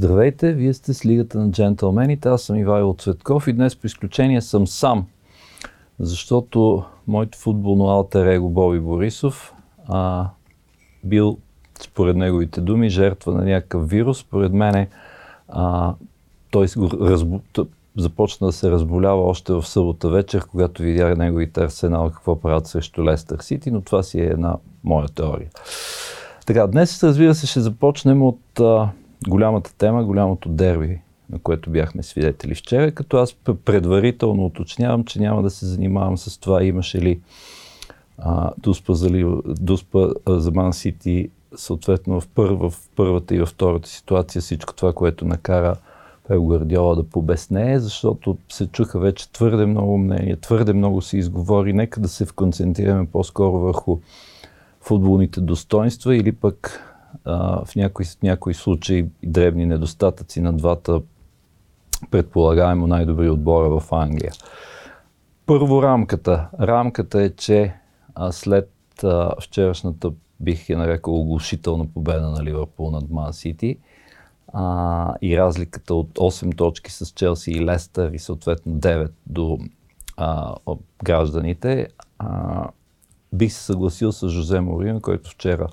Здравейте, вие сте с Лигата на джентълмените, аз съм Ивайло Цветков и днес по изключение съм сам, защото моето футболно алтер его Боби Борисов а, бил, според неговите думи, жертва на някакъв вирус. Според мене а, той разбу... започна да се разболява още в събота вечер, когато видя неговите арсенал какво правят срещу Лестър Сити, но това си е една моя теория. Така, днес разбира се ще започнем от а, голямата тема, голямото дерби, на което бяхме свидетели вчера, като аз предварително уточнявам, че няма да се занимавам с това имаше ли а, дуспа, за, дуспа за Ман Сити, съответно в, първа, в първата и във втората ситуация всичко това, което накара Пеп Гвардиола да побеснее, защото се чуха вече твърде много мнения, твърде много се изговори. Нека да се концентрираме по-скоро върху футболните достоинства или пък в някои, някои случаи дребни недостатъци на двата предполагаемо най-добри отбора в Англия. Първо рамката. Рамката е, че а, след а, вчерашната бих я нарекал оглушителна победа на Ливърпул над Ман Сити и разликата от 8 точки с Челси и Лестър и съответно 9 до а, гражданите, а, бих се съгласил с Жозе Морин, който вчера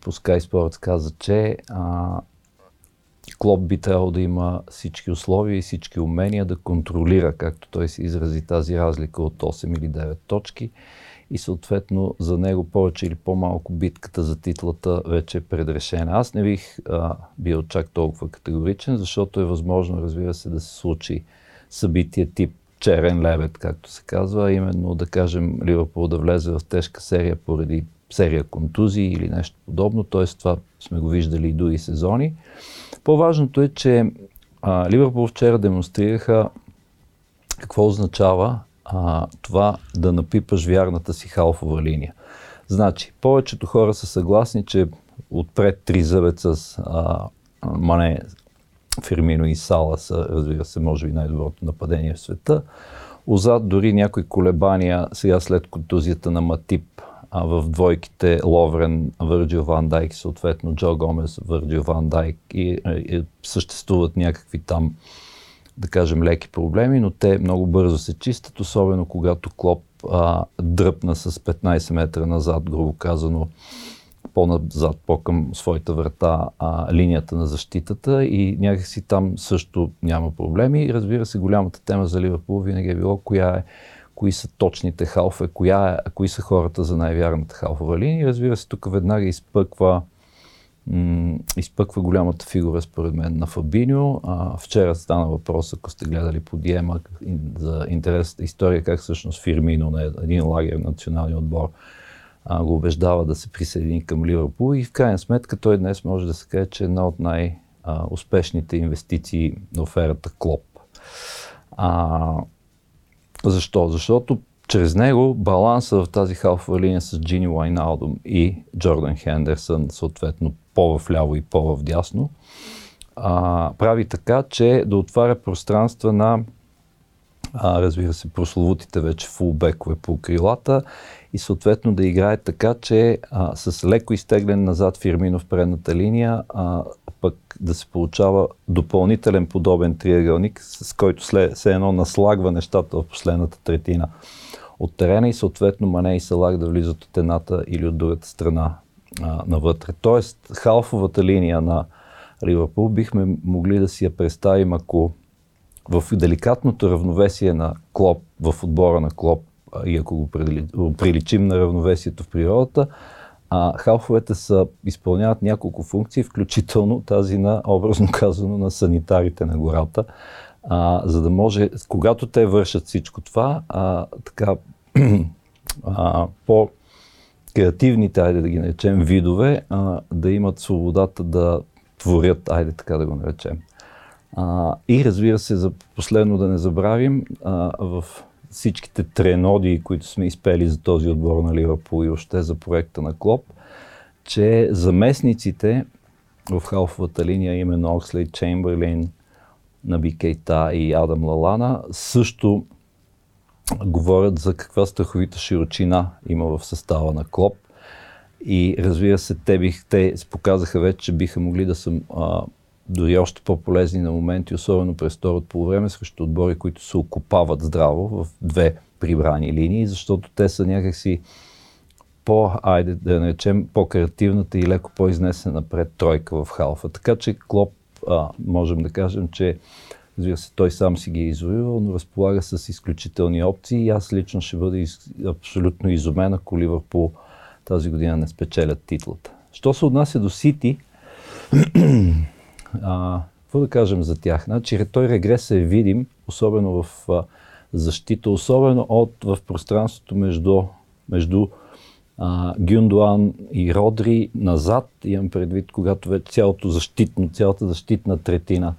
по Sky Sports каза, че а, Клоп би трябвало да има всички условия и всички умения да контролира, както той се изрази тази разлика от 8 или 9 точки и съответно за него повече или по-малко битката за титлата вече е предрешена. Аз не бих а, бил чак толкова категоричен, защото е възможно, разбира се, да се случи събитие тип черен лебед, както се казва, именно да кажем Ливърпул да влезе в тежка серия поради серия контузии или нещо подобно, т.е. това сме го виждали и други сезони. По-важното е, че а, Ливърпул вчера демонстрираха какво означава а, това да напипаш вярната си халфова линия. Значи, повечето хора са съгласни, че отпред три зъбеца с а, Мане, Фермино и Сала са, разбира се, може би най-доброто нападение в света. Озад дори някои колебания, сега след контузията на Матип, а в двойките Ловрен, Върджил Ван Дайк, съответно Джо Гомес, Върджил Ван Дайк и, и съществуват някакви там, да кажем, леки проблеми, но те много бързо се чистят, особено когато Клоп а, дръпна с 15 метра назад, грубо казано, по-назад, по-към своята врата а, линията на защитата и някакси там също няма проблеми. Разбира се, голямата тема за Ливърпул винаги е било коя е кои са точните халфе, коя е, кои са хората за най-вярната халфова линия. Разбира се, тук веднага изпъква, м- изпъква голямата фигура, според мен, на Фабиньо. А, вчера стана въпрос, ако сте гледали по Диема, за интересната история, как всъщност Фирмино на един лагер националния отбор а, го убеждава да се присъедини към Ливърпул и в крайна сметка той днес може да се каже, че е една от най-успешните инвестиции на оферата Клоп. А, защо? Защото чрез него баланса в тази халфова линия с Джини Лайналдом и Джордан Хендерсън, съответно по-вляво и по-вдясно, а, прави така, че да отваря пространства на а, разбира се, прословутите вече фулбекове по крилата и съответно да играе така, че а, с леко изтеглен назад Фирмино в предната линия, а, пък да се получава допълнителен подобен триъгълник, с който след, се едно наслагва нещата в последната третина от терена и съответно Мане и Салах да влизат от едната или от другата страна а, навътре. Тоест, халфовата линия на Ливърпул бихме могли да си я представим, ако в деликатното равновесие на Клоп, в отбора на Клоп, и ако го приличим на равновесието в природата, а, халфовете са, изпълняват няколко функции, включително тази на, образно казано, на санитарите на гората, а, за да може, когато те вършат всичко това, а, така, а, по креативните, айде да ги наречем, видове, а, да имат свободата да творят, айде така да го наречем. А, и разбира се, за последно да не забравим, а, в всичките треноди, които сме изпели за този отбор на Ливърпул и още за проекта на Клоп, че заместниците в халфовата линия, именно Окслей Чемберлин, Наби Кейта и Адам Лалана, също говорят за каква страховита широчина има в състава на Клоп. И разбира се, те, бих, те показаха вече, че биха могли да са а, дори още по-полезни на моменти, особено през второто полувреме, срещу отбори, които се окупават здраво в две прибрани линии, защото те са някакси по, айде да наречем, по-креативната и леко по-изнесена напред тройка в халфа. Така че Клоп, а, можем да кажем, че разбира се, той сам си ги е извоювал, но разполага с изключителни опции и аз лично ще бъда из, абсолютно изумен, ако Ливърпул тази година не спечелят титлата. Що се отнася до Сити, какво да кажем за тях? Значи, той регрес е видим, особено в а, защита, особено от, в пространството между, между а, Гюндуан и Родри назад. Имам предвид, когато вече цялото защитно, цялата защитна третина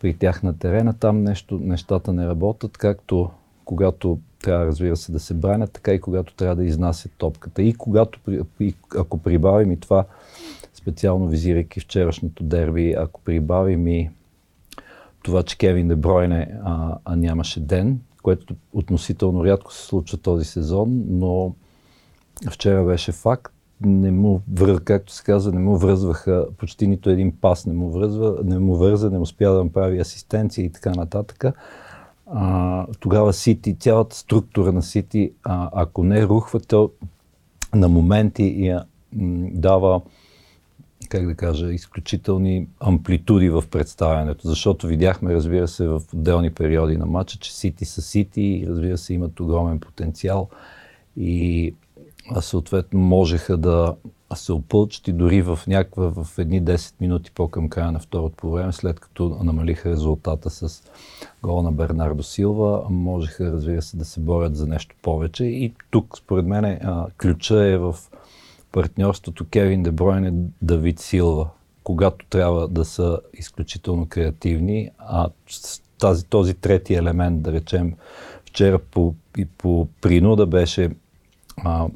при тях на терена, там нещо, нещата не работят, както когато трябва, разбира се, да се бранят, така и когато трябва да изнасят топката. И когато, и, ако прибавим и това, специално визирайки вчерашното дерби, ако прибавим и това, че Кевин Дебройне а, а нямаше ден, което относително рядко се случва този сезон, но вчера беше факт. Не му както се казва, не му връзваха почти нито един пас, не му, връзва, не му върза, не успя да направи асистенция и така нататък. А, тогава Сити, цялата структура на Сити, а, ако не рухва, то на моменти я дава как да кажа, изключителни амплитуди в представянето, защото видяхме, разбира се, в отделни периоди на матча, че Сити са Сити и разбира се имат огромен потенциал и съответно можеха да се опълчат и дори в някаква, в едни 10 минути по-към края на второто време, след като намалиха резултата с гол на Бернардо Силва, можеха, разбира се, да се борят за нещо повече. И тук, според мен, ключа е в партньорството Кевин Дебройн е Давид Силва, когато трябва да са изключително креативни, а тази, този трети елемент, да речем, вчера по, и по принуда беше а,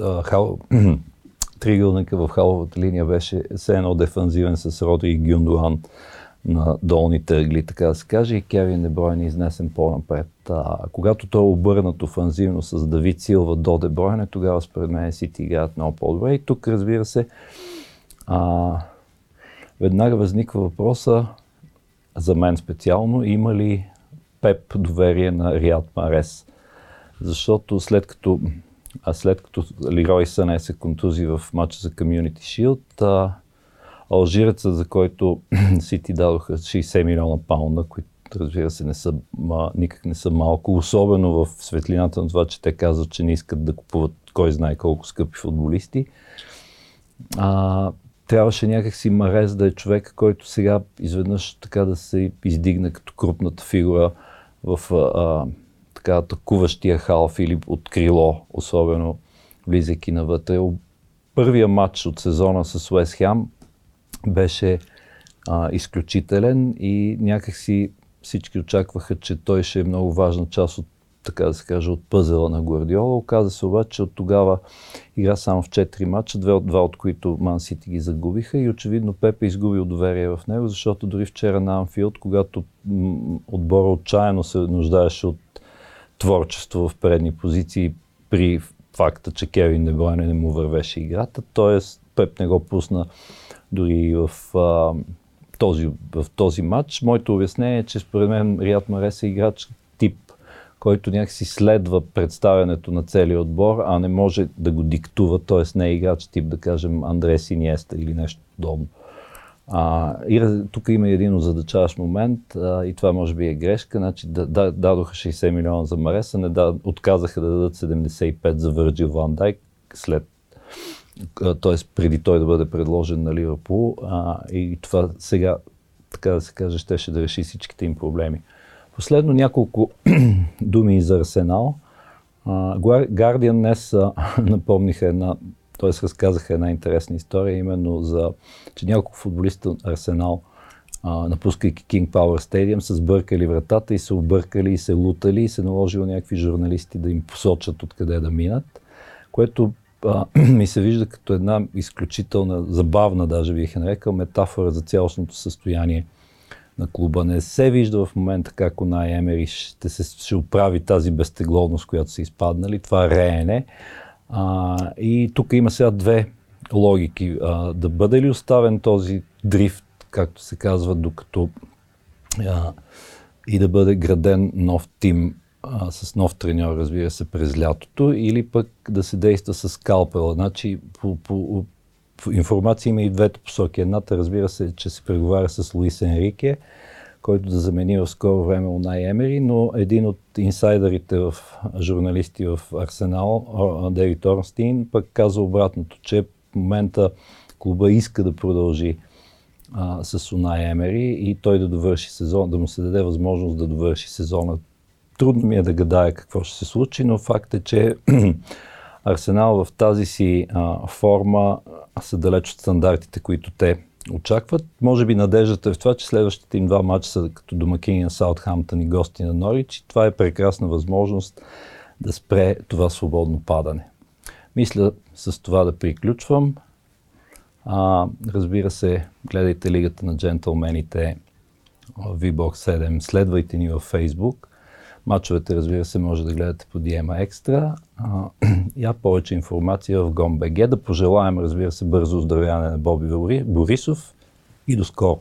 а, хал, тригълника в халовата линия беше все едно дефанзивен с Роди и Гюндуан на долните ъгли, така да се каже, и Кевин Дебройн е изнесен по-напред. А, когато той е обърнат офанзивно с Давид Силва до Дебройне, тогава според мен Сити играят много по-добре. И тук, разбира се, а, веднага възниква въпроса, за мен специално, има ли Пеп доверие на Риад Марес? Защото след като, а след като Лирой Съне се контузи в матча за Community Shield, а, Алжиреца, за който си ти дадоха 60 милиона паунда, които разбира се не са, ма, никак не са малко, особено в светлината на това, че те казват, че не искат да купуват кой знае колко скъпи футболисти. А, трябваше някакси Марез да е човек, който сега изведнъж така да се издигне като крупната фигура в а, така атакуващия халф или от крило, особено влизайки навътре. Първия матч от сезона с Уест Хем беше а, изключителен и някакси всички очакваха, че той ще е много важна част от така да се каже, от пъзела на Гвардиола. Оказа се обаче, от тогава игра само в 4 мача, два от, два от които Ман Сити ги загубиха и очевидно Пепе изгубил доверие в него, защото дори вчера на Анфилд, когато отбора отчаяно се нуждаеше от творчество в предни позиции при факта, че Кевин Дебройне не му вървеше играта, т.е. Пеп не го пусна дори в, а, този, в този матч. Моето обяснение е, че според мен Риат Марес е играч тип, който някакси следва представянето на целия отбор, а не може да го диктува, т.е. не е играч тип, да кажем, Андре Синиеста или нещо подобно. А, и тук има един озадачаващ момент а, и това може би е грешка. Значи, да, да, дадоха 60 милиона за Мареса, не да, отказаха да дадат 75 за Върджил Ван Дайк след т.е. преди той да бъде предложен на Ливърпул а, и това сега, така да се каже, щеше да реши всичките им проблеми. Последно няколко думи за Арсенал. Гардиан днес напомниха една, т.е. разказаха една интересна история, именно за, че няколко футболисти от Арсенал, напускайки King Power Stadium, са сбъркали вратата и се объркали и се лутали и се наложило някакви журналисти да им посочат откъде да минат, което а, ми се вижда като една изключителна, забавна, даже бих е нарекал, метафора за цялостното състояние на клуба. Не се вижда в момента как Унай Емери ще, се, ще оправи тази безтегловност, която са изпаднали, това реене. А, и тук има сега две логики. А, да бъде ли оставен този дрифт както се казва, докато а, и да бъде граден нов тим а, с нов треньор, разбира се, през лятото, или пък да се действа с скалпела. Значи, по, по, по информация има и двете посоки. Едната, разбира се, че се преговаря с Луис Енрике, който да замени в скоро време Унай Емери, но един от инсайдерите в журналисти в Арсенал, Девид Орнстин, пък каза обратното, че в момента клуба иска да продължи а, с Унай Емери и той да довърши сезон, да му се даде възможност да довърши сезона. Трудно ми е да гадая какво ще се случи, но факт е, че Арсенал в тази си а, форма са далеч от стандартите, които те очакват. Може би надеждата е в това, че следващите им два матча са като домакини на Саутхамптън и гости на Норич. И това е прекрасна възможност да спре това свободно падане. Мисля с това да приключвам. А, разбира се, гледайте Лигата на джентълмените VBOX 7, следвайте ни във Facebook. Мачовете, разбира се, може да гледате по Диема Екстра. Я повече информация в GOMBG. Да пожелаем, разбира се, бързо оздравяване на Боби Борисов и до скоро.